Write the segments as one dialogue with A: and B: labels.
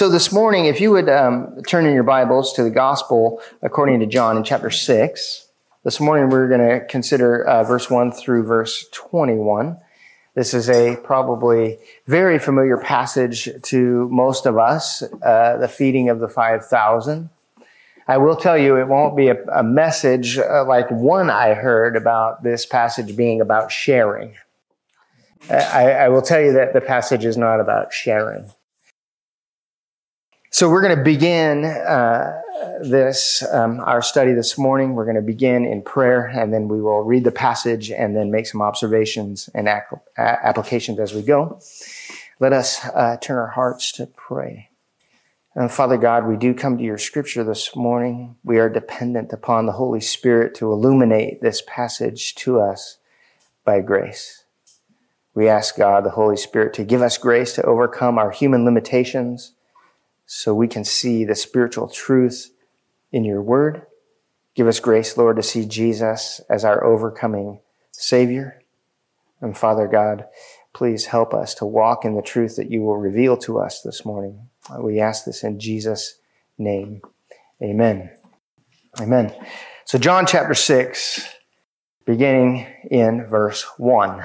A: So this morning, if you would um, turn in your Bibles to the Gospel according to John in chapter 6, this morning we're going to consider uh, verse 1 through verse 21. This is a probably very familiar passage to most of us, uh, the feeding of the 5,000. I will tell you, it won't be a, a message uh, like one I heard about this passage being about sharing. I, I will tell you that the passage is not about sharing. So we're going to begin uh, this um, our study this morning. We're going to begin in prayer, and then we will read the passage and then make some observations and applications as we go. Let us uh, turn our hearts to pray. And Father God, we do come to your Scripture this morning. We are dependent upon the Holy Spirit to illuminate this passage to us by grace. We ask God, the Holy Spirit, to give us grace to overcome our human limitations so we can see the spiritual truth in your word. Give us grace, Lord, to see Jesus as our overcoming Savior. And Father God, please help us to walk in the truth that you will reveal to us this morning. We ask this in Jesus' name. Amen. Amen. So, John chapter 6, beginning in verse 1.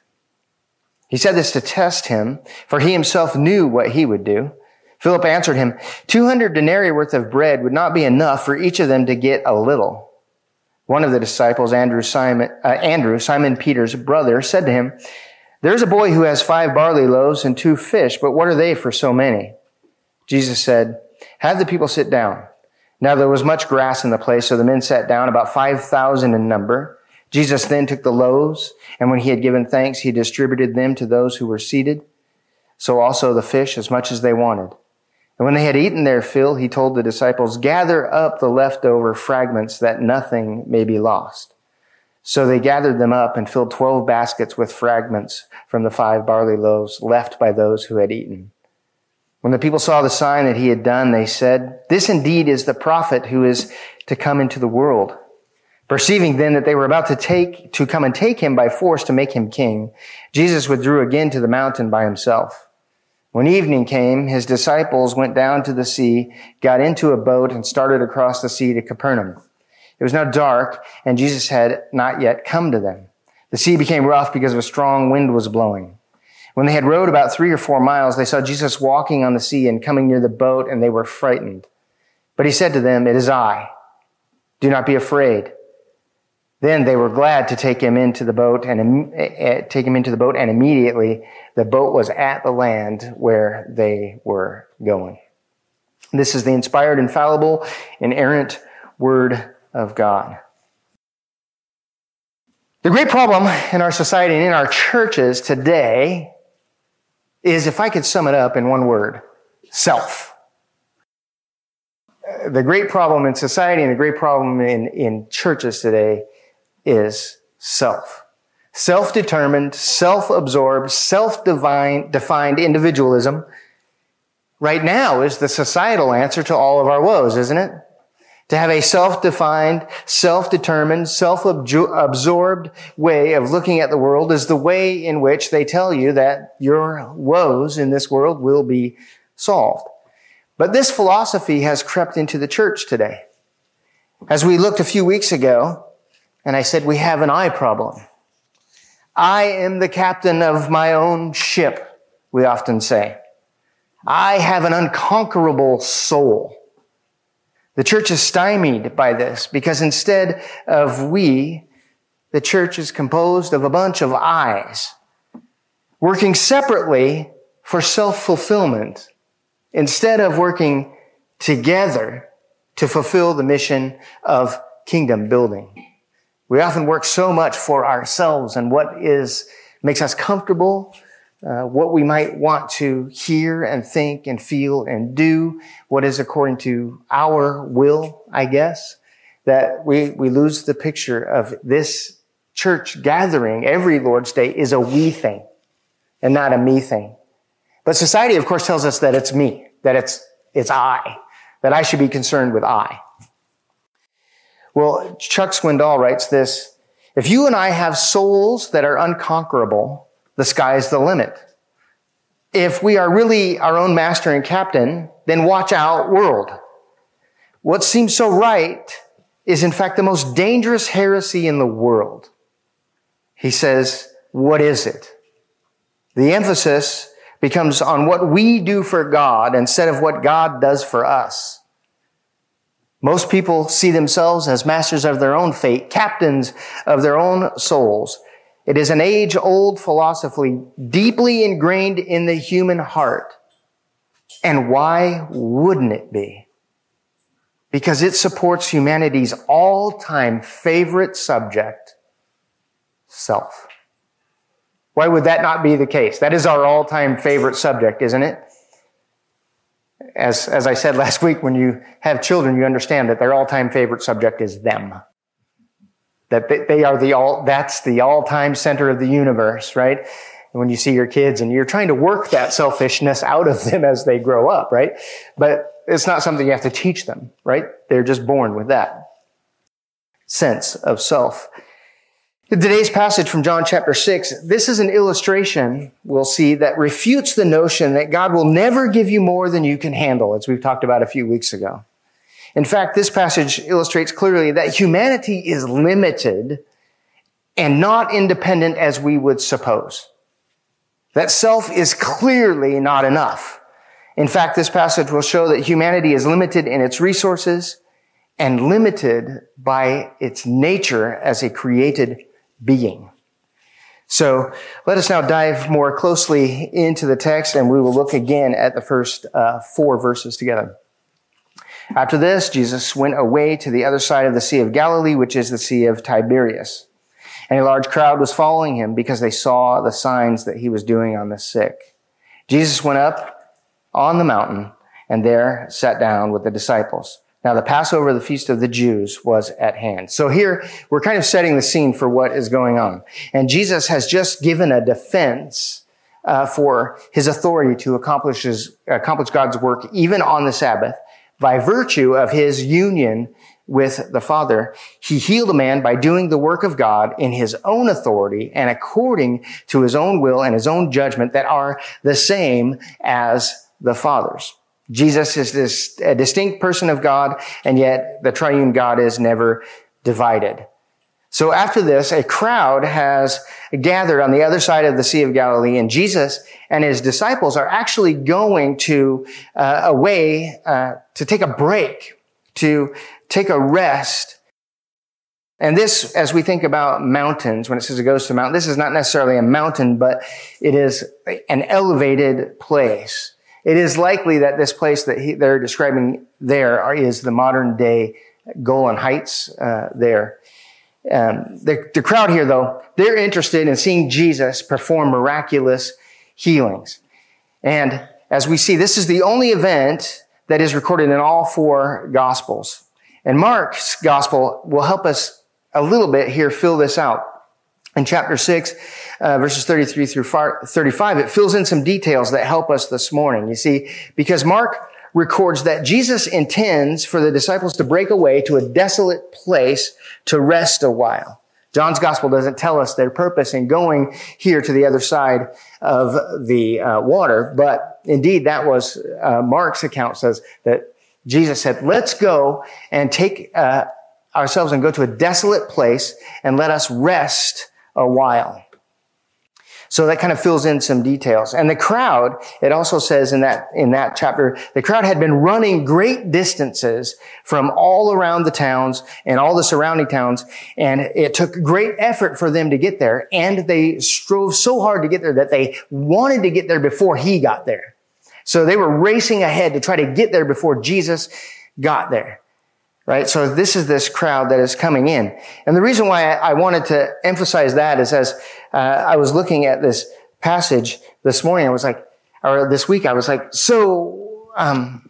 A: He said this to test him, for he himself knew what he would do. Philip answered him, 200 denarii worth of bread would not be enough for each of them to get a little. One of the disciples, Andrew Simon, uh, Andrew, Simon Peter's brother, said to him, There's a boy who has five barley loaves and two fish, but what are they for so many? Jesus said, Have the people sit down. Now there was much grass in the place, so the men sat down, about 5,000 in number. Jesus then took the loaves, and when he had given thanks, he distributed them to those who were seated. So also the fish, as much as they wanted. And when they had eaten their fill, he told the disciples, gather up the leftover fragments that nothing may be lost. So they gathered them up and filled twelve baskets with fragments from the five barley loaves left by those who had eaten. When the people saw the sign that he had done, they said, this indeed is the prophet who is to come into the world. Perceiving then that they were about to take, to come and take him by force to make him king, Jesus withdrew again to the mountain by himself. When evening came, his disciples went down to the sea, got into a boat, and started across the sea to Capernaum. It was now dark, and Jesus had not yet come to them. The sea became rough because a strong wind was blowing. When they had rowed about three or four miles, they saw Jesus walking on the sea and coming near the boat, and they were frightened. But he said to them, It is I. Do not be afraid. Then they were glad to take him into the boat and uh, take him into the boat, and immediately the boat was at the land where they were going. This is the inspired, infallible, inerrant Word of God. The great problem in our society and in our churches today is, if I could sum it up in one word, self. The great problem in society and the great problem in, in churches today is self. Self-determined, self-absorbed, self-defined individualism right now is the societal answer to all of our woes, isn't it? To have a self-defined, self-determined, self-absorbed way of looking at the world is the way in which they tell you that your woes in this world will be solved. But this philosophy has crept into the church today. As we looked a few weeks ago, and I said, we have an I problem. I am the captain of my own ship, we often say. I have an unconquerable soul. The church is stymied by this because instead of we, the church is composed of a bunch of I's working separately for self-fulfillment instead of working together to fulfill the mission of kingdom building. We often work so much for ourselves and what is, makes us comfortable, uh, what we might want to hear and think and feel and do, what is according to our will, I guess, that we, we lose the picture of this church gathering every Lord's Day is a we thing and not a me thing. But society, of course, tells us that it's me, that it's, it's I, that I should be concerned with I. Well, Chuck Swindoll writes this, if you and I have souls that are unconquerable, the sky's the limit. If we are really our own master and captain, then watch out world. What seems so right is in fact the most dangerous heresy in the world. He says, what is it? The emphasis becomes on what we do for God instead of what God does for us. Most people see themselves as masters of their own fate, captains of their own souls. It is an age old philosophy deeply ingrained in the human heart. And why wouldn't it be? Because it supports humanity's all-time favorite subject, self. Why would that not be the case? That is our all-time favorite subject, isn't it? As, as I said last week, when you have children, you understand that their all-time favorite subject is them. That they are the all, that's the all-time center of the universe, right? And when you see your kids and you're trying to work that selfishness out of them as they grow up, right? But it's not something you have to teach them, right? They're just born with that sense of self. In today's passage from John chapter 6, this is an illustration, we'll see, that refutes the notion that God will never give you more than you can handle, as we've talked about a few weeks ago. In fact, this passage illustrates clearly that humanity is limited and not independent as we would suppose. That self is clearly not enough. In fact, this passage will show that humanity is limited in its resources and limited by its nature as a created being. So let us now dive more closely into the text and we will look again at the first uh, four verses together. After this, Jesus went away to the other side of the Sea of Galilee, which is the Sea of Tiberias. And a large crowd was following him because they saw the signs that he was doing on the sick. Jesus went up on the mountain and there sat down with the disciples. Now the Passover, the feast of the Jews, was at hand. So here we're kind of setting the scene for what is going on. And Jesus has just given a defense uh, for his authority to accomplish his, accomplish God's work even on the Sabbath by virtue of his union with the Father. He healed a man by doing the work of God in his own authority and according to his own will and his own judgment that are the same as the Father's. Jesus is this a distinct person of God, and yet the triune God is never divided. So after this, a crowd has gathered on the other side of the Sea of Galilee, and Jesus and his disciples are actually going to uh, away uh, to take a break, to take a rest. And this, as we think about mountains, when it says it goes to a mountain, this is not necessarily a mountain, but it is an elevated place. It is likely that this place that he, they're describing there is the modern day Golan Heights uh, there. Um, the, the crowd here, though, they're interested in seeing Jesus perform miraculous healings. And as we see, this is the only event that is recorded in all four gospels. And Mark's gospel will help us a little bit here fill this out in chapter 6, uh, verses 33 through 35, it fills in some details that help us this morning. You see, because Mark records that Jesus intends for the disciples to break away to a desolate place to rest a while. John's gospel doesn't tell us their purpose in going here to the other side of the uh, water, but indeed that was uh, Mark's account says that Jesus said, let's go and take uh, ourselves and go to a desolate place and let us rest a while. So that kind of fills in some details. And the crowd, it also says in that, in that chapter, the crowd had been running great distances from all around the towns and all the surrounding towns. And it took great effort for them to get there. And they strove so hard to get there that they wanted to get there before he got there. So they were racing ahead to try to get there before Jesus got there right? So this is this crowd that is coming in. And the reason why I wanted to emphasize that is as uh, I was looking at this passage this morning, I was like, or this week, I was like, so, um,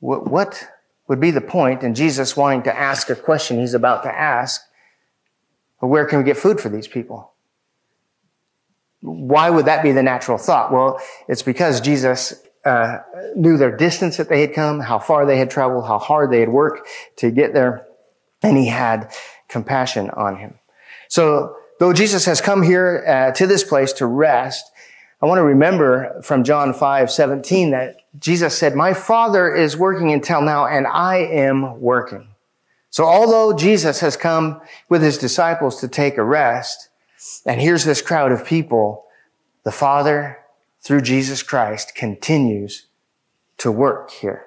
A: what, what would be the point in Jesus wanting to ask a question he's about to ask? Where can we get food for these people? Why would that be the natural thought? Well, it's because Jesus uh, knew their distance that they had come, how far they had traveled, how hard they had worked to get there, and he had compassion on him. So, though Jesus has come here uh, to this place to rest, I want to remember from John 5, 17 that Jesus said, my father is working until now and I am working. So although Jesus has come with his disciples to take a rest, and here's this crowd of people, the father through Jesus Christ continues to work here.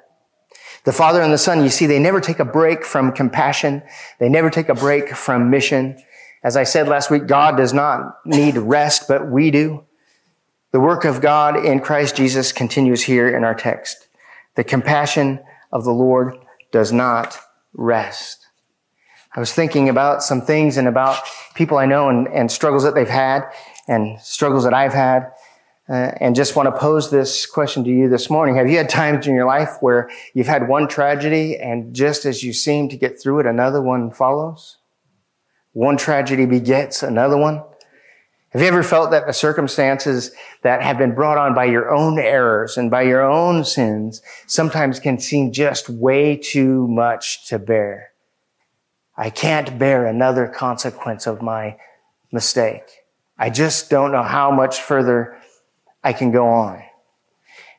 A: The Father and the Son, you see, they never take a break from compassion. They never take a break from mission. As I said last week, God does not need rest, but we do. The work of God in Christ Jesus continues here in our text. The compassion of the Lord does not rest. I was thinking about some things and about people I know and, and struggles that they've had and struggles that I've had. Uh, and just want to pose this question to you this morning. Have you had times in your life where you've had one tragedy and just as you seem to get through it, another one follows? One tragedy begets another one. Have you ever felt that the circumstances that have been brought on by your own errors and by your own sins sometimes can seem just way too much to bear? I can't bear another consequence of my mistake. I just don't know how much further I can go on.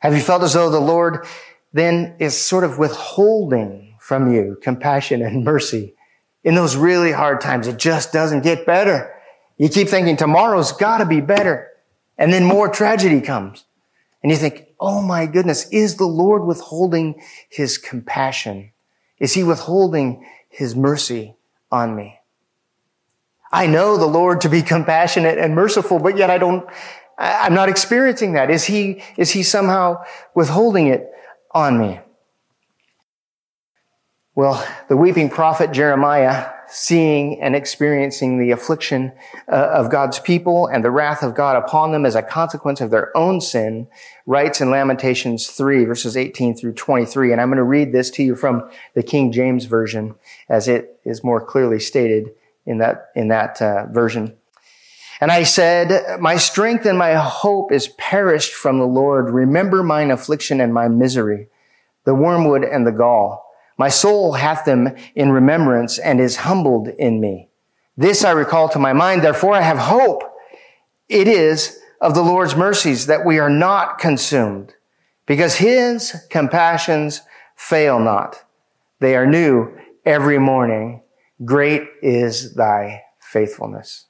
A: Have you felt as though the Lord then is sort of withholding from you compassion and mercy in those really hard times? It just doesn't get better. You keep thinking tomorrow's gotta be better. And then more tragedy comes. And you think, oh my goodness, is the Lord withholding his compassion? Is he withholding his mercy on me? I know the Lord to be compassionate and merciful, but yet I don't, I'm not experiencing that. Is he, is he somehow withholding it on me? Well, the weeping prophet Jeremiah seeing and experiencing the affliction uh, of God's people and the wrath of God upon them as a consequence of their own sin, writes in Lamentations 3 verses 18 through 23. And I'm going to read this to you from the King James Version as it is more clearly stated in that, in that uh, version. And I said, my strength and my hope is perished from the Lord. Remember mine affliction and my misery, the wormwood and the gall my soul hath them in remembrance and is humbled in me. This I recall to my mind. Therefore I have hope. It is of the Lord's mercies that we are not consumed because his compassions fail not. They are new every morning. Great is thy faithfulness.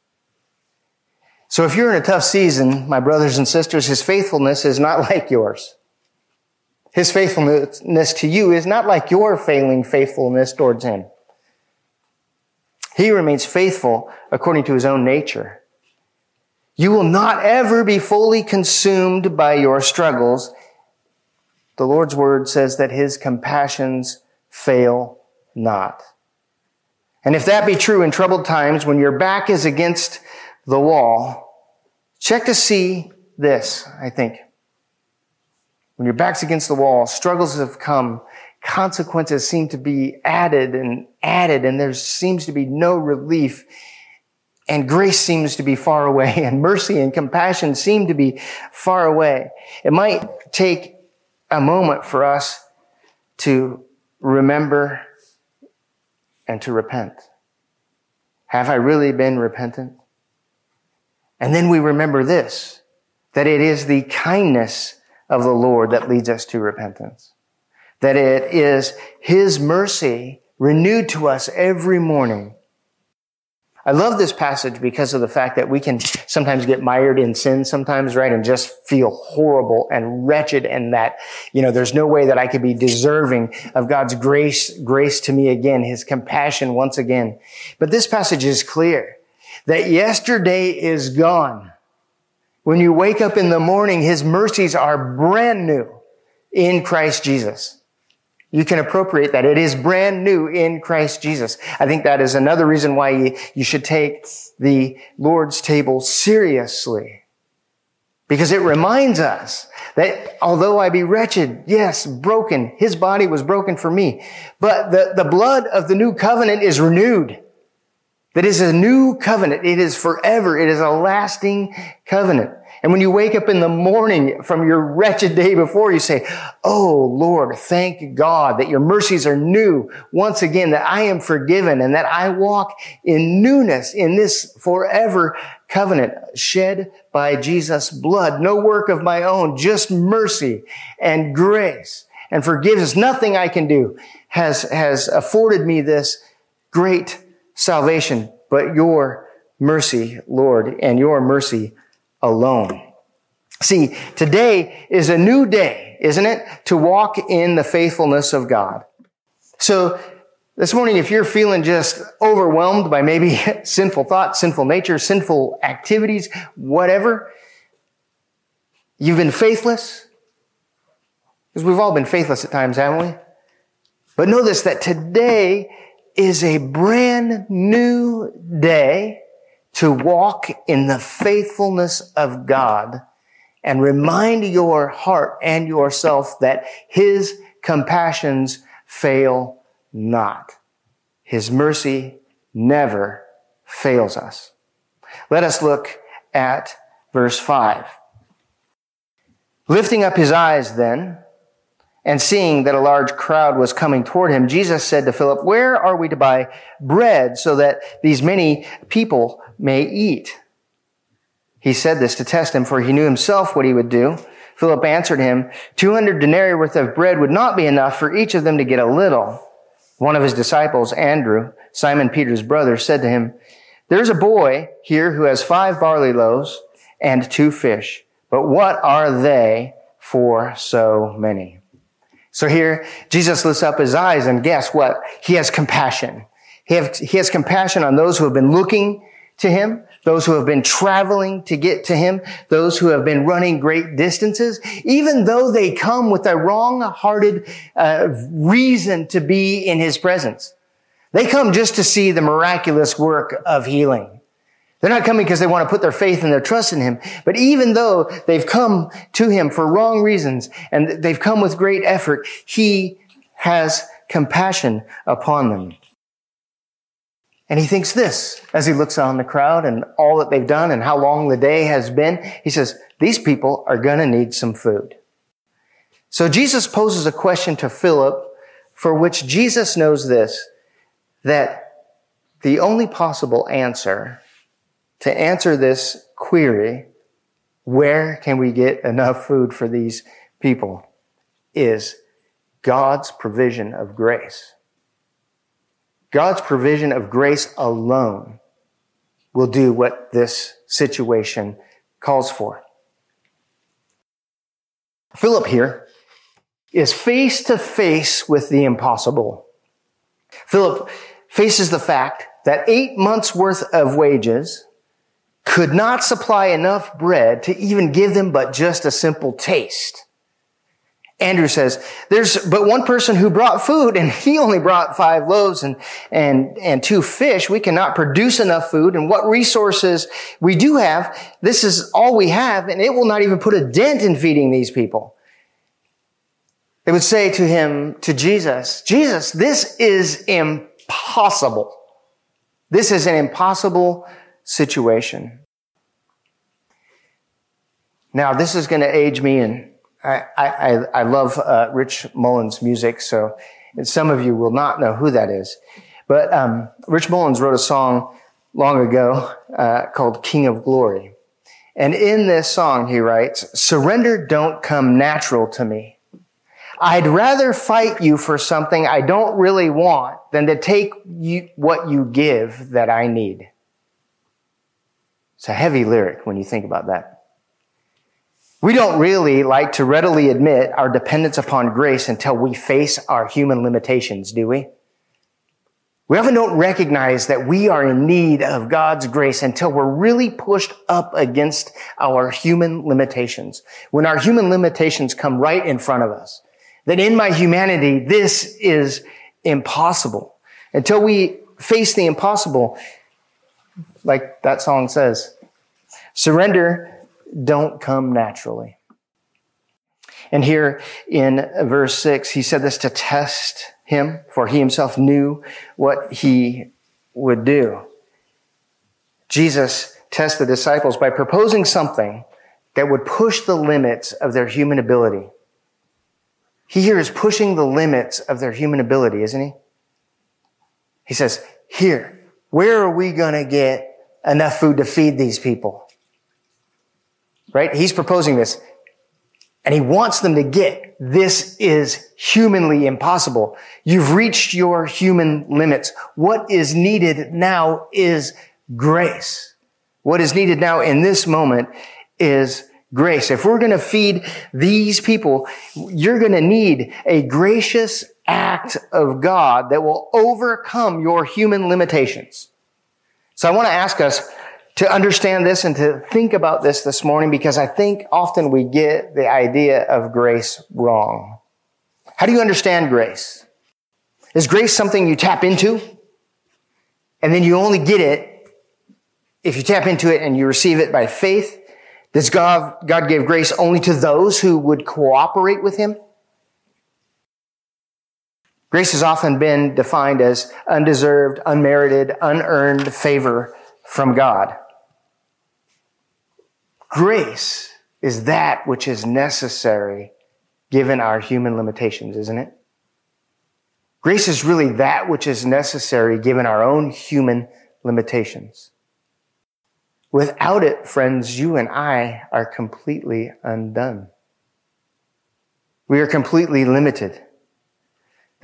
A: So if you're in a tough season, my brothers and sisters, his faithfulness is not like yours. His faithfulness to you is not like your failing faithfulness towards him. He remains faithful according to his own nature. You will not ever be fully consumed by your struggles. The Lord's word says that his compassions fail not. And if that be true in troubled times, when your back is against the wall, check to see this, I think. When your back's against the wall, struggles have come, consequences seem to be added and added, and there seems to be no relief. And grace seems to be far away, and mercy and compassion seem to be far away. It might take a moment for us to remember and to repent. Have I really been repentant? And then we remember this, that it is the kindness of the Lord that leads us to repentance. That it is His mercy renewed to us every morning. I love this passage because of the fact that we can sometimes get mired in sin sometimes, right? And just feel horrible and wretched and that, you know, there's no way that I could be deserving of God's grace, grace to me again, His compassion once again. But this passage is clear that yesterday is gone. When you wake up in the morning, His mercies are brand new in Christ Jesus. You can appropriate that. It is brand new in Christ Jesus. I think that is another reason why you, you should take the Lord's table seriously. Because it reminds us that although I be wretched, yes, broken, his body was broken for me, but the, the blood of the new covenant is renewed. That is a new covenant. It is forever. It is a lasting covenant. And when you wake up in the morning from your wretched day before, you say, Oh Lord, thank God that your mercies are new once again, that I am forgiven and that I walk in newness in this forever covenant shed by Jesus' blood. No work of my own, just mercy and grace and forgiveness. Nothing I can do has, has afforded me this great salvation, but your mercy, Lord, and your mercy alone. See, today is a new day, isn't it? To walk in the faithfulness of God. So this morning, if you're feeling just overwhelmed by maybe sinful thoughts, sinful nature, sinful activities, whatever, you've been faithless. Because we've all been faithless at times, haven't we? But know this, that today is a brand new day to walk in the faithfulness of God and remind your heart and yourself that His compassions fail not. His mercy never fails us. Let us look at verse 5. Lifting up his eyes then, and seeing that a large crowd was coming toward him, Jesus said to Philip, Where are we to buy bread so that these many people may eat? He said this to test him, for he knew himself what he would do. Philip answered him, 200 denarii worth of bread would not be enough for each of them to get a little. One of his disciples, Andrew, Simon Peter's brother, said to him, There's a boy here who has five barley loaves and two fish, but what are they for so many? So here, Jesus lifts up his eyes and guess what? He has compassion. He, have, he has compassion on those who have been looking to him, those who have been traveling to get to him, those who have been running great distances, even though they come with a wrong-hearted uh, reason to be in his presence. They come just to see the miraculous work of healing. They're not coming because they want to put their faith and their trust in Him. But even though they've come to Him for wrong reasons and they've come with great effort, He has compassion upon them. And he thinks this as he looks on the crowd and all that they've done and how long the day has been. He says, these people are going to need some food. So Jesus poses a question to Philip for which Jesus knows this, that the only possible answer to answer this query, where can we get enough food for these people, is God's provision of grace. God's provision of grace alone will do what this situation calls for. Philip here is face to face with the impossible. Philip faces the fact that eight months worth of wages could not supply enough bread to even give them but just a simple taste. Andrew says, there's but one person who brought food and he only brought five loaves and, and, and two fish. We cannot produce enough food and what resources we do have, this is all we have and it will not even put a dent in feeding these people. They would say to him, to Jesus, Jesus, this is impossible. This is an impossible situation. Now, this is going to age me, and I, I, I love uh, Rich Mullins' music, so some of you will not know who that is. But um, Rich Mullins wrote a song long ago uh, called King of Glory. And in this song, he writes, Surrender don't come natural to me. I'd rather fight you for something I don't really want than to take you, what you give that I need. It's a heavy lyric when you think about that. We don't really like to readily admit our dependence upon grace until we face our human limitations, do we? We often don't recognize that we are in need of God's grace until we're really pushed up against our human limitations. When our human limitations come right in front of us. That in my humanity, this is impossible. Until we face the impossible, like that song says, surrender don't come naturally. And here in verse six, he said this to test him, for he himself knew what he would do. Jesus tests the disciples by proposing something that would push the limits of their human ability. He here is pushing the limits of their human ability, isn't he? He says, here, where are we going to get enough food to feed these people? Right? He's proposing this and he wants them to get this is humanly impossible. You've reached your human limits. What is needed now is grace. What is needed now in this moment is grace. If we're going to feed these people, you're going to need a gracious act of God that will overcome your human limitations. So I want to ask us to understand this and to think about this this morning because I think often we get the idea of grace wrong. How do you understand grace? Is grace something you tap into and then you only get it if you tap into it and you receive it by faith? Does God, God give grace only to those who would cooperate with Him? Grace has often been defined as undeserved, unmerited, unearned favor from God. Grace is that which is necessary given our human limitations, isn't it? Grace is really that which is necessary given our own human limitations. Without it, friends, you and I are completely undone. We are completely limited.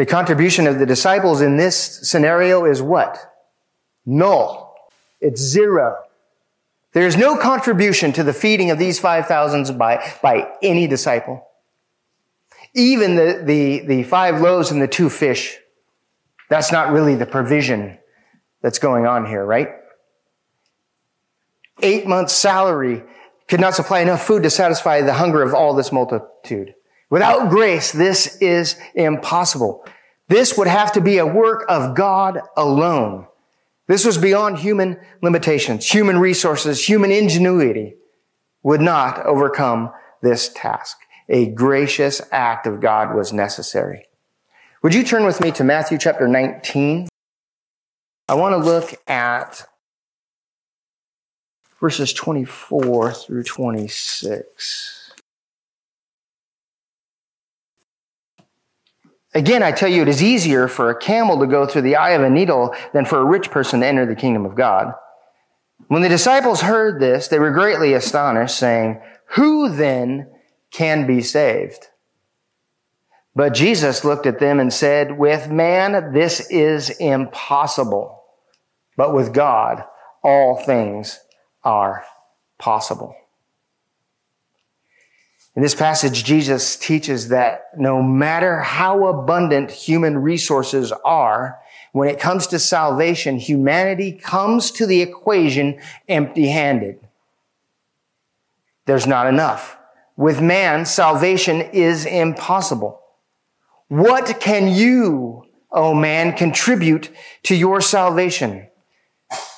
A: The contribution of the disciples in this scenario is what? Null. It's zero. There is no contribution to the feeding of these 5,000 by, by any disciple. Even the, the, the five loaves and the two fish, that's not really the provision that's going on here, right? Eight months salary could not supply enough food to satisfy the hunger of all this multitude. Without grace, this is impossible. This would have to be a work of God alone. This was beyond human limitations, human resources, human ingenuity would not overcome this task. A gracious act of God was necessary. Would you turn with me to Matthew chapter 19? I want to look at verses 24 through 26. Again, I tell you, it is easier for a camel to go through the eye of a needle than for a rich person to enter the kingdom of God. When the disciples heard this, they were greatly astonished, saying, Who then can be saved? But Jesus looked at them and said, With man, this is impossible, but with God, all things are possible. In this passage, Jesus teaches that no matter how abundant human resources are, when it comes to salvation, humanity comes to the equation empty handed. There's not enough. With man, salvation is impossible. What can you, oh man, contribute to your salvation?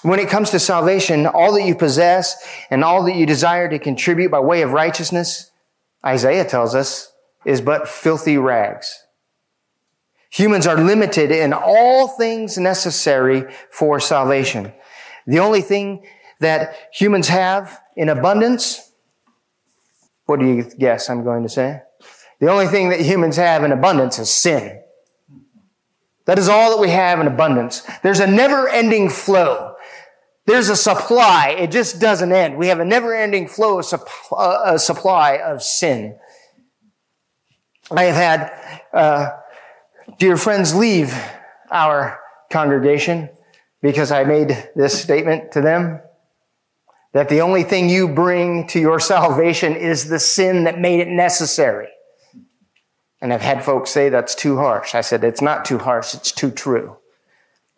A: When it comes to salvation, all that you possess and all that you desire to contribute by way of righteousness Isaiah tells us, is but filthy rags. Humans are limited in all things necessary for salvation. The only thing that humans have in abundance, what do you guess I'm going to say? The only thing that humans have in abundance is sin. That is all that we have in abundance. There's a never ending flow there's a supply. It just doesn't end. We have a never ending flow of uh, supply of sin. I have had uh, dear friends leave our congregation because I made this statement to them that the only thing you bring to your salvation is the sin that made it necessary. And I've had folks say that's too harsh. I said, it's not too harsh, it's too true.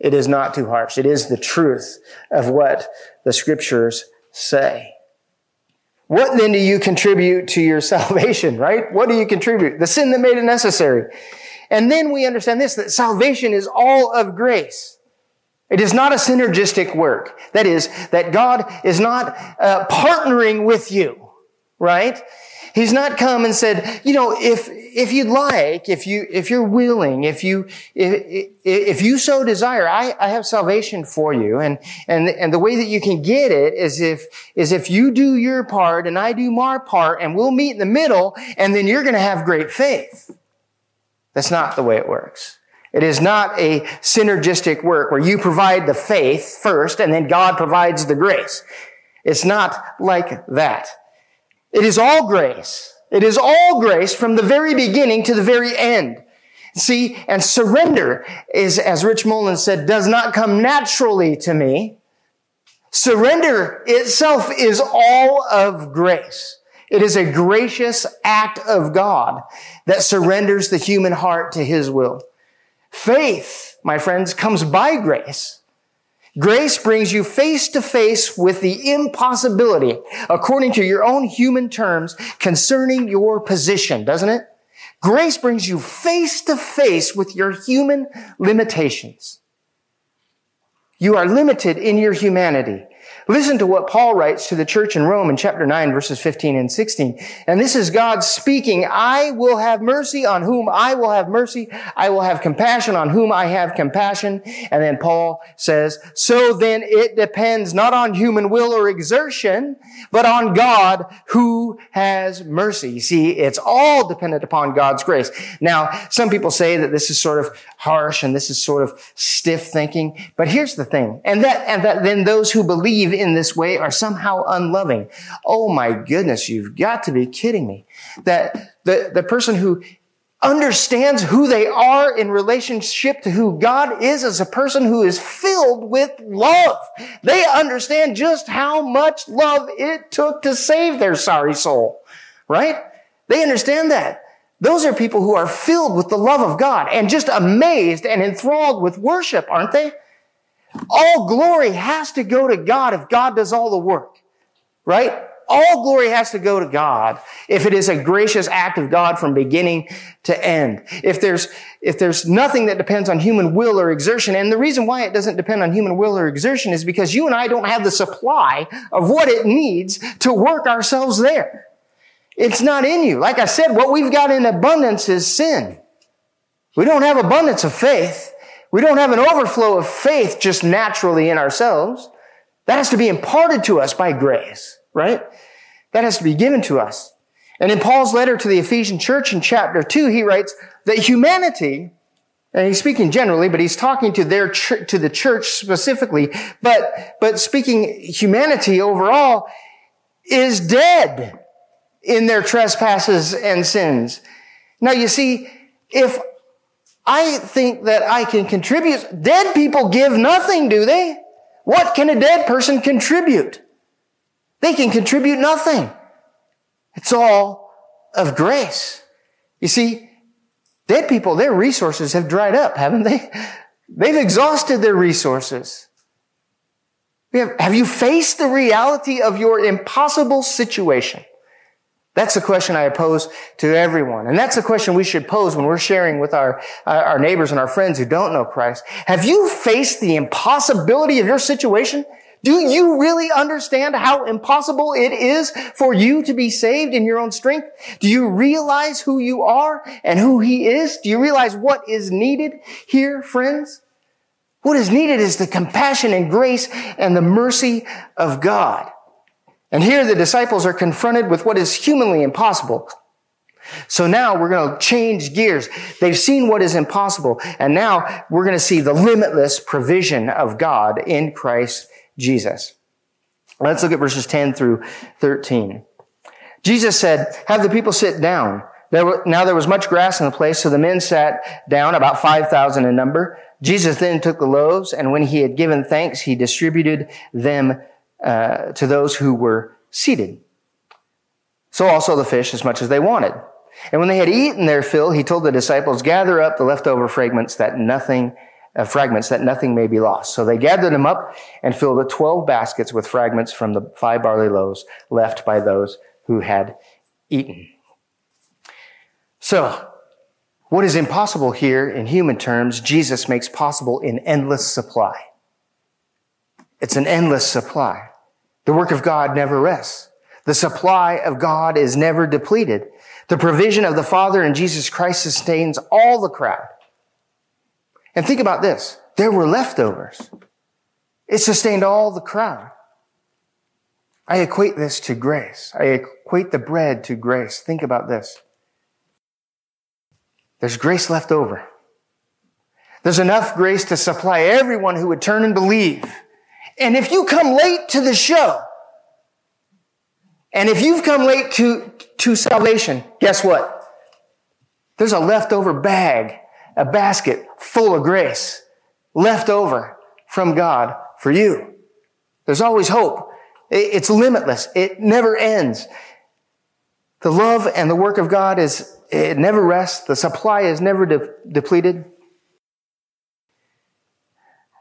A: It is not too harsh. It is the truth of what the scriptures say. What then do you contribute to your salvation, right? What do you contribute? The sin that made it necessary. And then we understand this, that salvation is all of grace. It is not a synergistic work. That is, that God is not uh, partnering with you. right? He's not come and said, you know, if, if you'd like, if you, if you're willing, if you, if, if you so desire, I, I have salvation for you. And, and, and the way that you can get it is if, is if you do your part and I do my part and we'll meet in the middle and then you're going to have great faith. That's not the way it works. It is not a synergistic work where you provide the faith first and then God provides the grace. It's not like that. It is all grace. It is all grace from the very beginning to the very end. See, and surrender is, as Rich Mullins said, does not come naturally to me. Surrender itself is all of grace. It is a gracious act of God that surrenders the human heart to his will. Faith, my friends, comes by grace. Grace brings you face to face with the impossibility, according to your own human terms, concerning your position, doesn't it? Grace brings you face to face with your human limitations. You are limited in your humanity. Listen to what Paul writes to the church in Rome in chapter 9 verses 15 and 16. And this is God speaking, I will have mercy on whom I will have mercy. I will have compassion on whom I have compassion. And then Paul says, so then it depends not on human will or exertion, but on God who has mercy. You see, it's all dependent upon God's grace. Now, some people say that this is sort of harsh and this is sort of stiff thinking. But here's the thing. And that, and that then those who believe in this way are somehow unloving. Oh my goodness, you've got to be kidding me. That the, the person who understands who they are in relationship to who God is as a person who is filled with love. They understand just how much love it took to save their sorry soul, right? They understand that. Those are people who are filled with the love of God and just amazed and enthralled with worship, aren't they? All glory has to go to God if God does all the work, right? All glory has to go to God if it is a gracious act of God from beginning to end. If there's, if there's nothing that depends on human will or exertion, and the reason why it doesn't depend on human will or exertion is because you and I don't have the supply of what it needs to work ourselves there. It's not in you. Like I said, what we've got in abundance is sin. We don't have abundance of faith. We don't have an overflow of faith just naturally in ourselves. That has to be imparted to us by grace, right? That has to be given to us. And in Paul's letter to the Ephesian church in chapter 2, he writes that humanity, and he's speaking generally, but he's talking to their ch- to the church specifically, but but speaking humanity overall is dead in their trespasses and sins. Now you see, if I think that I can contribute. Dead people give nothing, do they? What can a dead person contribute? They can contribute nothing. It's all of grace. You see, dead people, their resources have dried up, haven't they? They've exhausted their resources. Have you faced the reality of your impossible situation? That's the question I pose to everyone. And that's the question we should pose when we're sharing with our, our neighbors and our friends who don't know Christ. Have you faced the impossibility of your situation? Do you really understand how impossible it is for you to be saved in your own strength? Do you realize who you are and who he is? Do you realize what is needed here, friends? What is needed is the compassion and grace and the mercy of God. And here the disciples are confronted with what is humanly impossible. So now we're going to change gears. They've seen what is impossible. And now we're going to see the limitless provision of God in Christ Jesus. Let's look at verses 10 through 13. Jesus said, have the people sit down. There were, now there was much grass in the place, so the men sat down, about 5,000 in number. Jesus then took the loaves, and when he had given thanks, he distributed them uh, to those who were seated. So also the fish as much as they wanted. And when they had eaten their fill, he told the disciples, gather up the leftover fragments that nothing, uh, fragments that nothing may be lost. So they gathered them up and filled the 12 baskets with fragments from the five barley loaves left by those who had eaten. So, what is impossible here in human terms, Jesus makes possible in endless supply. It's an endless supply. The work of God never rests. The supply of God is never depleted. The provision of the Father and Jesus Christ sustains all the crowd. And think about this. There were leftovers. It sustained all the crowd. I equate this to grace. I equate the bread to grace. Think about this. There's grace left over. There's enough grace to supply everyone who would turn and believe. And if you come late to the show, and if you've come late to, to salvation, guess what? There's a leftover bag, a basket full of grace left over from God for you. There's always hope. It's limitless. It never ends. The love and the work of God is, it never rests. The supply is never de- depleted.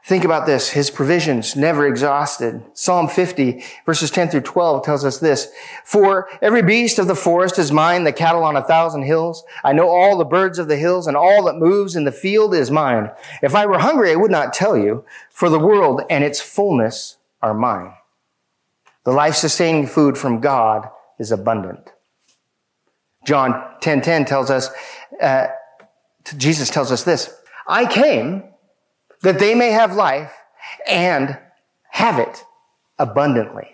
A: Think about this. His provisions never exhausted. Psalm 50 verses 10 through 12 tells us this. For every beast of the forest is mine, the cattle on a thousand hills. I know all the birds of the hills and all that moves in the field is mine. If I were hungry, I would not tell you, for the world and its fullness are mine. The life-sustaining food from God is abundant. John 10:10 10, 10 tells us, uh, Jesus tells us this: "I came that they may have life and have it abundantly."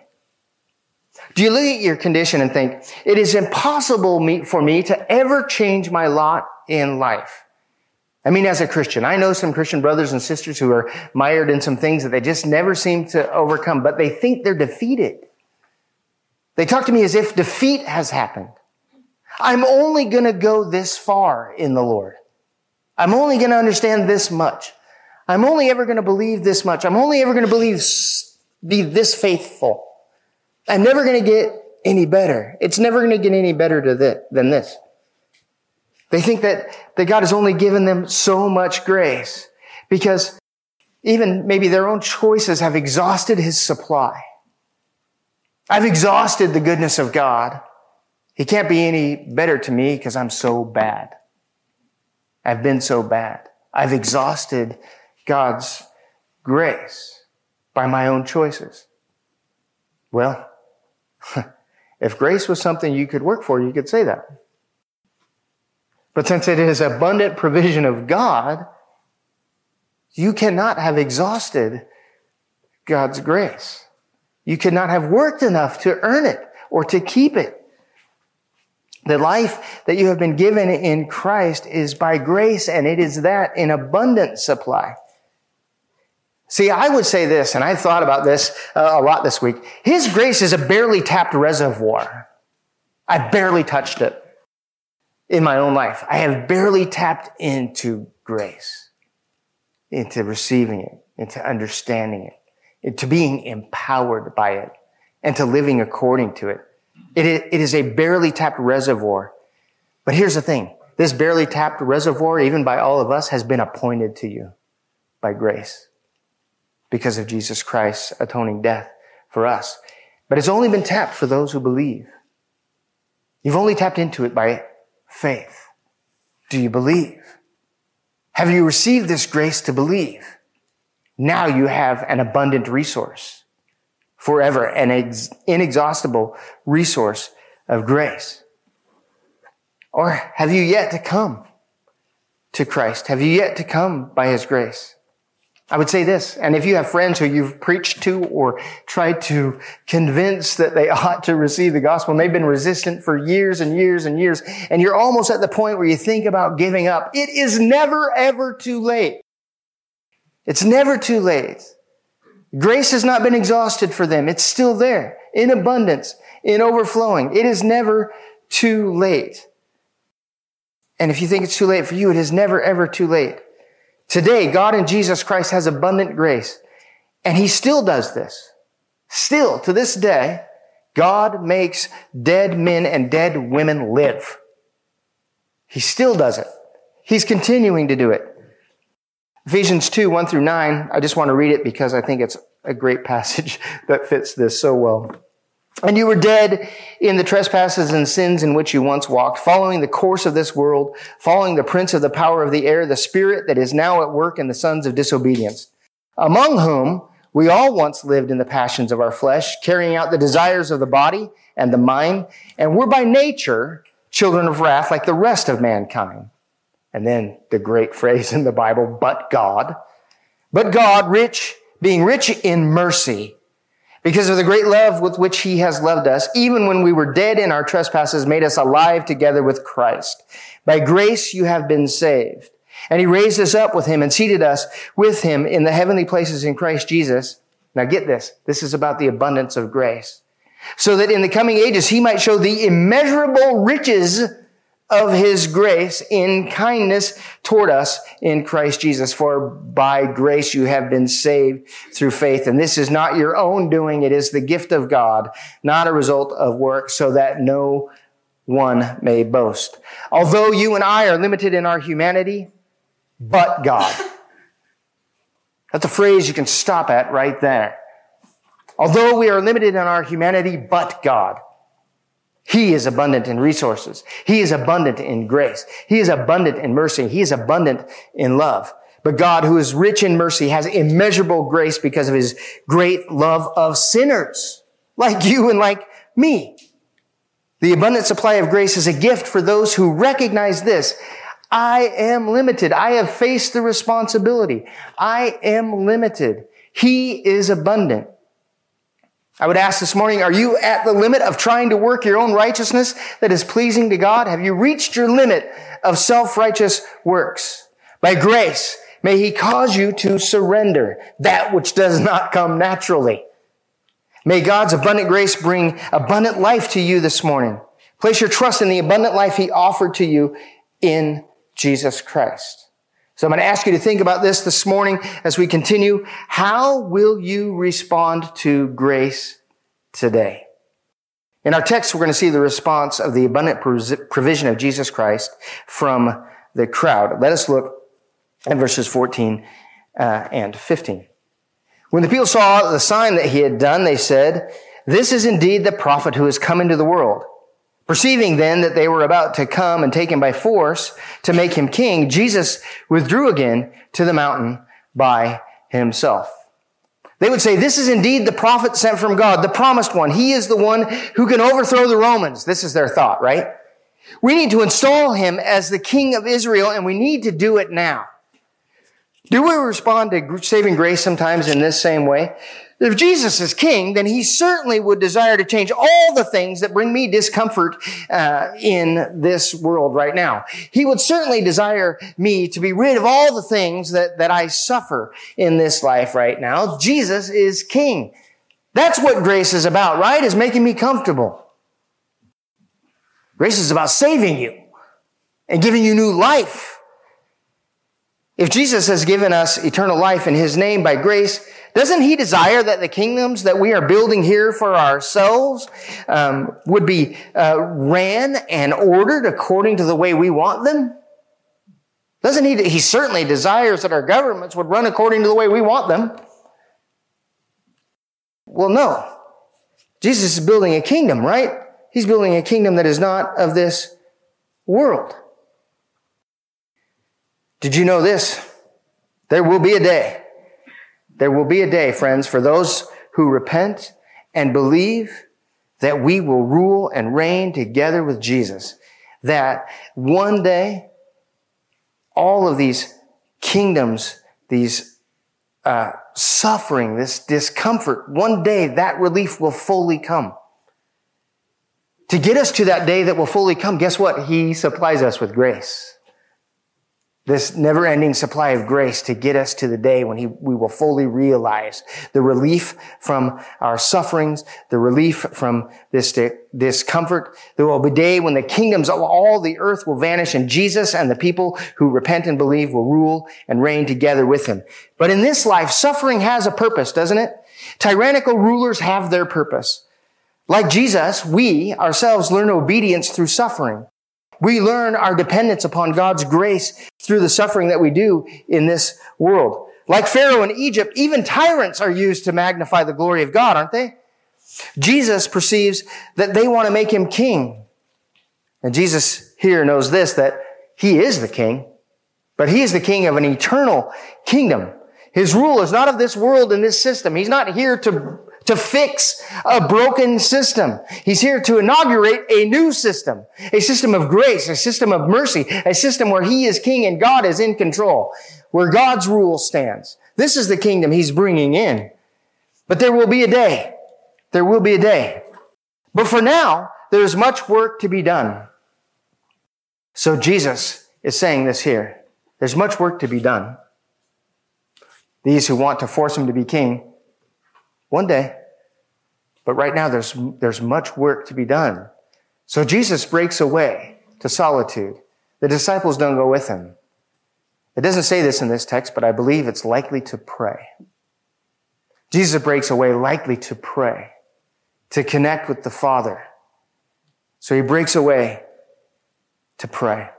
A: Do you look at your condition and think it is impossible for me to ever change my lot in life? I mean, as a Christian, I know some Christian brothers and sisters who are mired in some things that they just never seem to overcome, but they think they're defeated. They talk to me as if defeat has happened. I'm only going to go this far in the Lord. I'm only going to understand this much. I'm only ever going to believe this much. I'm only ever going to believe, be this faithful. I'm never going to get any better. It's never going to get any better to this, than this. They think that, that God has only given them so much grace because even maybe their own choices have exhausted his supply. I've exhausted the goodness of God. He can't be any better to me because I'm so bad. I've been so bad. I've exhausted God's grace by my own choices. Well, if grace was something you could work for, you could say that. But since it is abundant provision of God, you cannot have exhausted God's grace. You cannot have worked enough to earn it or to keep it. The life that you have been given in Christ is by grace and it is that in abundant supply. See, I would say this, and I thought about this uh, a lot this week. His grace is a barely tapped reservoir. I barely touched it in my own life. I have barely tapped into grace, into receiving it, into understanding it, into being empowered by it, and to living according to it. It is, it is a barely tapped reservoir. But here's the thing. This barely tapped reservoir, even by all of us, has been appointed to you by grace because of Jesus Christ's atoning death for us. But it's only been tapped for those who believe. You've only tapped into it by faith. Do you believe? Have you received this grace to believe? Now you have an abundant resource forever, an ex- inexhaustible resource of grace. Or have you yet to come to Christ? Have you yet to come by His grace? I would say this, and if you have friends who you've preached to or tried to convince that they ought to receive the gospel, and they've been resistant for years and years and years, and you're almost at the point where you think about giving up, it is never ever too late. It's never too late. Grace has not been exhausted for them. It's still there in abundance, in overflowing. It is never too late. And if you think it's too late for you, it is never ever too late. Today, God in Jesus Christ has abundant grace. And he still does this. Still, to this day, God makes dead men and dead women live. He still does it. He's continuing to do it. Ephesians 2, 1 through 9. I just want to read it because I think it's a great passage that fits this so well. And you were dead in the trespasses and sins in which you once walked, following the course of this world, following the prince of the power of the air, the spirit that is now at work in the sons of disobedience, among whom We all once lived in the passions of our flesh, carrying out the desires of the body and the mind, and we're by nature children of wrath like the rest of mankind. And then the great phrase in the Bible, but God. But God, rich, being rich in mercy, because of the great love with which he has loved us, even when we were dead in our trespasses, made us alive together with Christ. By grace you have been saved. And he raised us up with him and seated us with him in the heavenly places in Christ Jesus. Now get this. This is about the abundance of grace. So that in the coming ages he might show the immeasurable riches of his grace in kindness toward us in Christ Jesus. For by grace you have been saved through faith. And this is not your own doing. It is the gift of God, not a result of work so that no one may boast. Although you and I are limited in our humanity, but God. That's a phrase you can stop at right there. Although we are limited in our humanity, but God. He is abundant in resources. He is abundant in grace. He is abundant in mercy. He is abundant in love. But God, who is rich in mercy, has immeasurable grace because of his great love of sinners, like you and like me. The abundant supply of grace is a gift for those who recognize this. I am limited. I have faced the responsibility. I am limited. He is abundant. I would ask this morning, are you at the limit of trying to work your own righteousness that is pleasing to God? Have you reached your limit of self-righteous works? By grace, may He cause you to surrender that which does not come naturally. May God's abundant grace bring abundant life to you this morning. Place your trust in the abundant life He offered to you in Jesus Christ. So I'm going to ask you to think about this this morning as we continue. How will you respond to grace today? In our text, we're going to see the response of the abundant provision of Jesus Christ from the crowd. Let us look at verses 14 uh, and 15. When the people saw the sign that he had done, they said, this is indeed the prophet who has come into the world. Perceiving then that they were about to come and take him by force to make him king, Jesus withdrew again to the mountain by himself. They would say, this is indeed the prophet sent from God, the promised one. He is the one who can overthrow the Romans. This is their thought, right? We need to install him as the king of Israel and we need to do it now. Do we respond to saving grace sometimes in this same way? If Jesus is king, then he certainly would desire to change all the things that bring me discomfort uh, in this world right now. He would certainly desire me to be rid of all the things that, that I suffer in this life right now. Jesus is king. That's what grace is about, right? Is making me comfortable. Grace is about saving you and giving you new life. If Jesus has given us eternal life in his name by grace, doesn't he desire that the kingdoms that we are building here for ourselves um, would be uh, ran and ordered according to the way we want them? Doesn't he? He certainly desires that our governments would run according to the way we want them. Well, no. Jesus is building a kingdom, right? He's building a kingdom that is not of this world. Did you know this? There will be a day there will be a day, friends, for those who repent and believe that we will rule and reign together with Jesus. That one day, all of these kingdoms, these uh, suffering, this discomfort, one day that relief will fully come. To get us to that day that will fully come, guess what? He supplies us with grace this never ending supply of grace to get us to the day when he, we will fully realize the relief from our sufferings, the relief from this discomfort. There will be a day when the kingdoms of all the earth will vanish and Jesus and the people who repent and believe will rule and reign together with him. But in this life, suffering has a purpose, doesn't it? Tyrannical rulers have their purpose. Like Jesus, we ourselves learn obedience through suffering. We learn our dependence upon God's grace through the suffering that we do in this world. Like Pharaoh in Egypt, even tyrants are used to magnify the glory of God, aren't they? Jesus perceives that they want to make him king. And Jesus here knows this, that he is the king, but he is the king of an eternal kingdom. His rule is not of this world and this system. He's not here to, to fix a broken system. He's here to inaugurate a new system, a system of grace, a system of mercy, a system where He is king and God is in control, where God's rule stands. This is the kingdom He's bringing in. But there will be a day. There will be a day. But for now, there is much work to be done. So Jesus is saying this here. There's much work to be done. These who want to force him to be king, one day. But right now, there's, there's much work to be done. So Jesus breaks away to solitude. The disciples don't go with him. It doesn't say this in this text, but I believe it's likely to pray. Jesus breaks away likely to pray, to connect with the Father. So he breaks away to pray.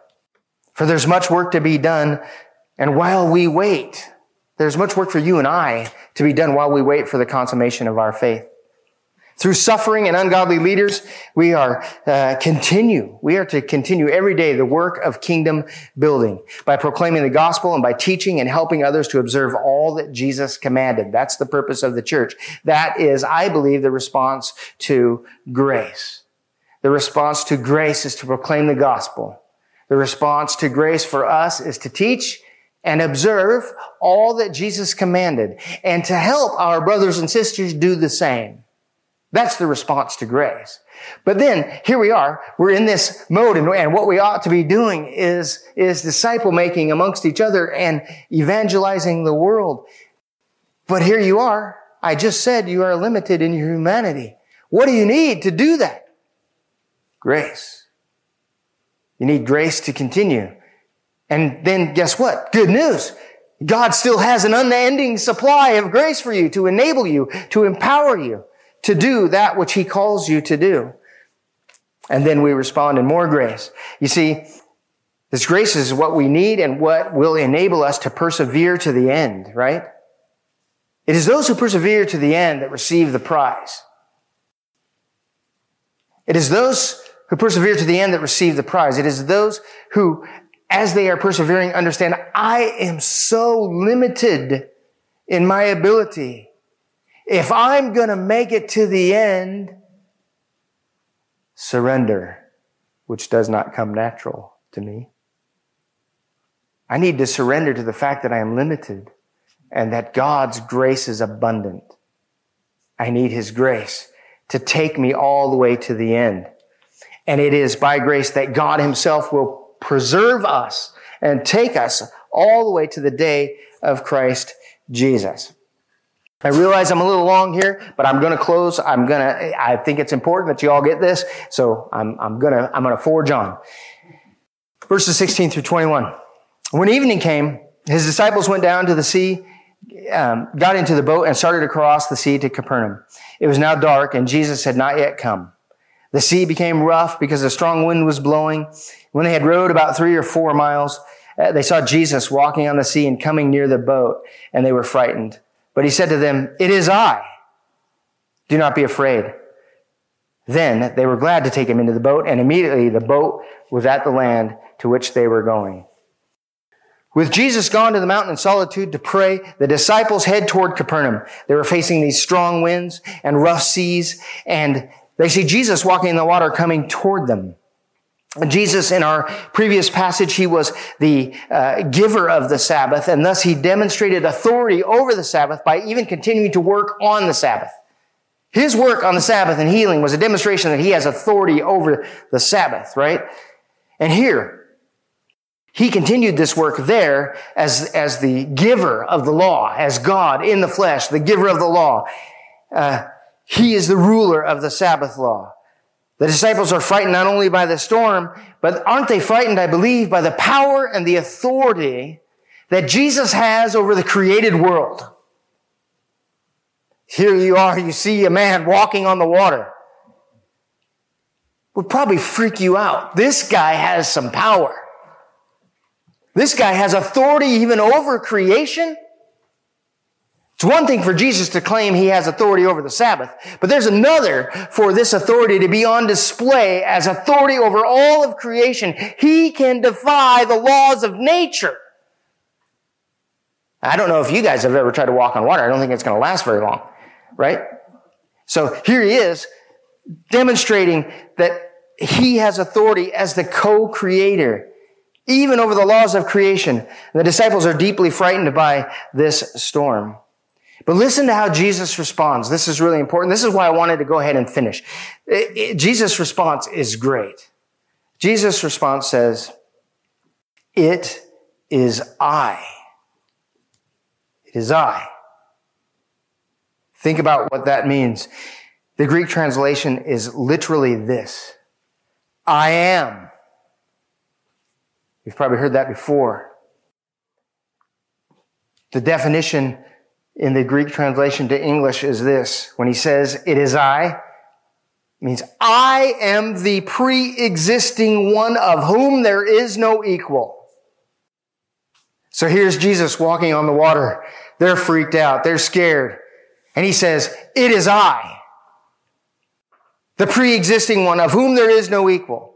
A: For there's much work to be done. And while we wait, there's much work for you and I to be done while we wait for the consummation of our faith. Through suffering and ungodly leaders, we are uh, continue. We are to continue every day the work of kingdom building by proclaiming the gospel and by teaching and helping others to observe all that Jesus commanded. That's the purpose of the church. That is, I believe, the response to grace. The response to grace is to proclaim the gospel. The response to grace for us is to teach and observe all that Jesus commanded and to help our brothers and sisters do the same. That's the response to grace. But then here we are. We're in this mode and, and what we ought to be doing is, is disciple making amongst each other and evangelizing the world. But here you are. I just said you are limited in your humanity. What do you need to do that? Grace. You need grace to continue. And then guess what? Good news. God still has an unending supply of grace for you to enable you, to empower you to do that which he calls you to do. And then we respond in more grace. You see, this grace is what we need and what will enable us to persevere to the end, right? It is those who persevere to the end that receive the prize. It is those who persevere to the end that receive the prize. It is those who, as they are persevering, understand, I am so limited in my ability if I'm going to make it to the end, surrender, which does not come natural to me. I need to surrender to the fact that I am limited and that God's grace is abundant. I need His grace to take me all the way to the end. And it is by grace that God Himself will preserve us and take us all the way to the day of Christ Jesus. I realize I'm a little long here, but I'm going to close. I'm going to, I think it's important that you all get this. So I'm, I'm going to, I'm going to forge on. Verses 16 through 21. When evening came, his disciples went down to the sea, um, got into the boat and started across the sea to Capernaum. It was now dark and Jesus had not yet come. The sea became rough because a strong wind was blowing. When they had rowed about three or four miles, uh, they saw Jesus walking on the sea and coming near the boat and they were frightened. But he said to them, It is I. Do not be afraid. Then they were glad to take him into the boat, and immediately the boat was at the land to which they were going. With Jesus gone to the mountain in solitude to pray, the disciples head toward Capernaum. They were facing these strong winds and rough seas, and they see Jesus walking in the water coming toward them. Jesus, in our previous passage, he was the uh, giver of the Sabbath, and thus he demonstrated authority over the Sabbath by even continuing to work on the Sabbath. His work on the Sabbath and healing was a demonstration that he has authority over the Sabbath, right? And here, he continued this work there as, as the giver of the law, as God in the flesh, the giver of the law. Uh, he is the ruler of the Sabbath law. The disciples are frightened not only by the storm, but aren't they frightened, I believe, by the power and the authority that Jesus has over the created world? Here you are, you see a man walking on the water. Would probably freak you out. This guy has some power. This guy has authority even over creation. It's one thing for Jesus to claim he has authority over the Sabbath, but there's another for this authority to be on display as authority over all of creation. He can defy the laws of nature. I don't know if you guys have ever tried to walk on water. I don't think it's going to last very long, right? So here he is demonstrating that he has authority as the co-creator, even over the laws of creation. The disciples are deeply frightened by this storm. But listen to how Jesus responds. This is really important. This is why I wanted to go ahead and finish. It, it, Jesus' response is great. Jesus' response says, It is I. It is I. Think about what that means. The Greek translation is literally this. I am. You've probably heard that before. The definition in the Greek translation to English is this. When he says, it is I, means I am the pre-existing one of whom there is no equal. So here's Jesus walking on the water. They're freaked out. They're scared. And he says, it is I, the pre-existing one of whom there is no equal.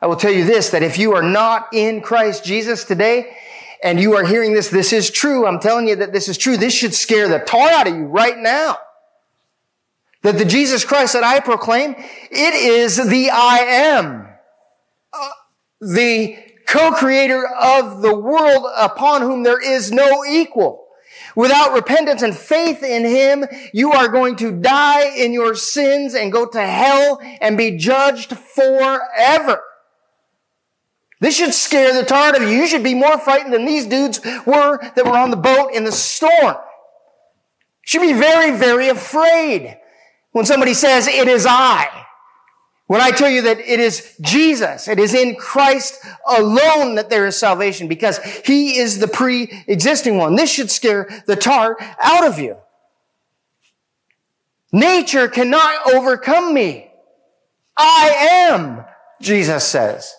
A: I will tell you this, that if you are not in Christ Jesus today, and you are hearing this, this is true. I'm telling you that this is true. This should scare the tar out of you right now. That the Jesus Christ that I proclaim, it is the I am. Uh, the co-creator of the world upon whom there is no equal. Without repentance and faith in Him, you are going to die in your sins and go to hell and be judged forever. This should scare the tar out of you. You should be more frightened than these dudes were that were on the boat in the storm. You should be very, very afraid when somebody says, it is I. When I tell you that it is Jesus, it is in Christ alone that there is salvation because He is the pre-existing one. This should scare the tar out of you. Nature cannot overcome me. I am, Jesus says.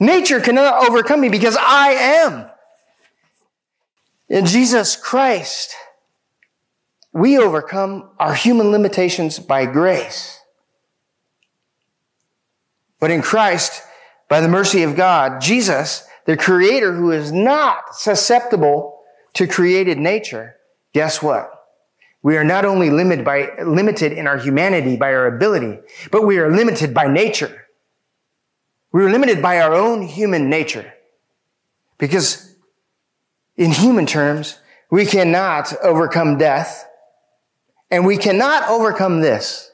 A: Nature cannot overcome me because I am. In Jesus Christ, we overcome our human limitations by grace. But in Christ, by the mercy of God, Jesus, the creator who is not susceptible to created nature, guess what? We are not only limited by, limited in our humanity by our ability, but we are limited by nature. We are limited by our own human nature. Because in human terms, we cannot overcome death and we cannot overcome this,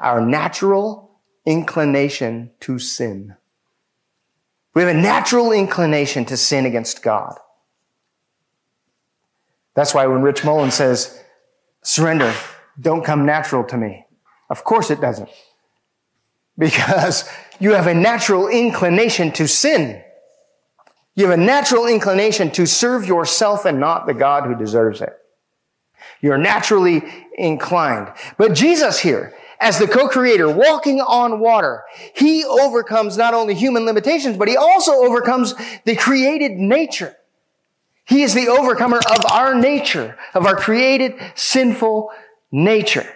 A: our natural inclination to sin. We have a natural inclination to sin against God. That's why when Rich Mullins says, surrender, don't come natural to me. Of course it doesn't. Because you have a natural inclination to sin. You have a natural inclination to serve yourself and not the God who deserves it. You're naturally inclined. But Jesus here, as the co-creator, walking on water, he overcomes not only human limitations, but he also overcomes the created nature. He is the overcomer of our nature, of our created sinful nature.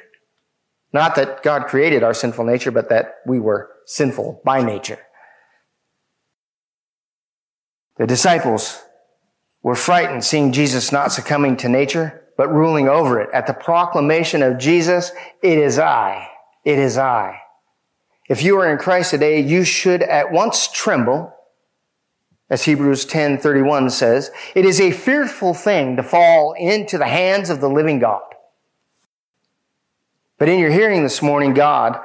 A: Not that God created our sinful nature, but that we were sinful by nature. The disciples were frightened seeing Jesus not succumbing to nature, but ruling over it. At the proclamation of Jesus, it is I. It is I. If you are in Christ today, you should at once tremble. As Hebrews 10:31 says, it is a fearful thing to fall into the hands of the living God. But in your hearing this morning, God,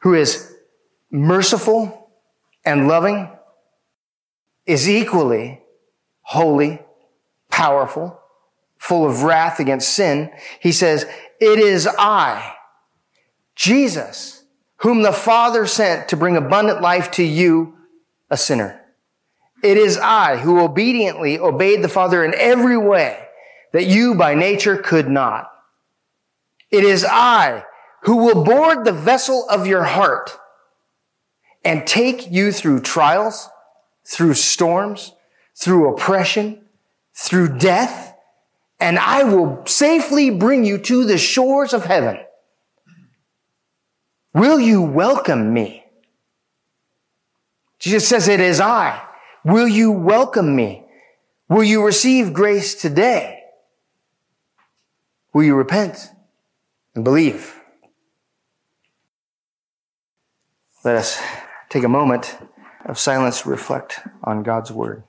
A: who is merciful and loving, is equally holy, powerful, full of wrath against sin. He says, it is I, Jesus, whom the Father sent to bring abundant life to you, a sinner. It is I who obediently obeyed the Father in every way that you by nature could not. It is I who will board the vessel of your heart and take you through trials, through storms, through oppression, through death, and I will safely bring you to the shores of heaven. Will you welcome me? Jesus says, it is I. Will you welcome me? Will you receive grace today? Will you repent and believe? Let us take a moment of silence to reflect on God's word.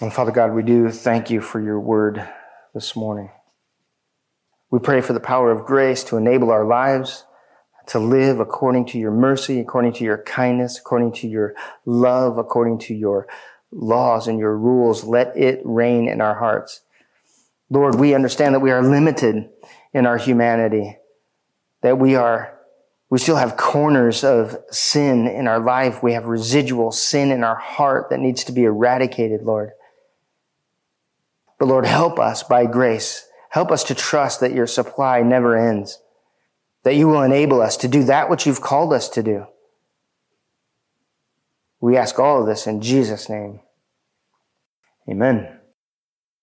A: And Father God, we do thank you for your word this morning. We pray for the power of grace to enable our lives to live according to your mercy, according to your kindness, according to your love, according to your laws and your rules. Let it reign in our hearts. Lord, we understand that we are limited in our humanity, that we are, we still have corners of sin in our life. We have residual sin in our heart that needs to be eradicated, Lord. But Lord, help us by grace. Help us to trust that your supply never ends, that you will enable us to do that which you've called us to do. We ask all of this in Jesus' name. Amen.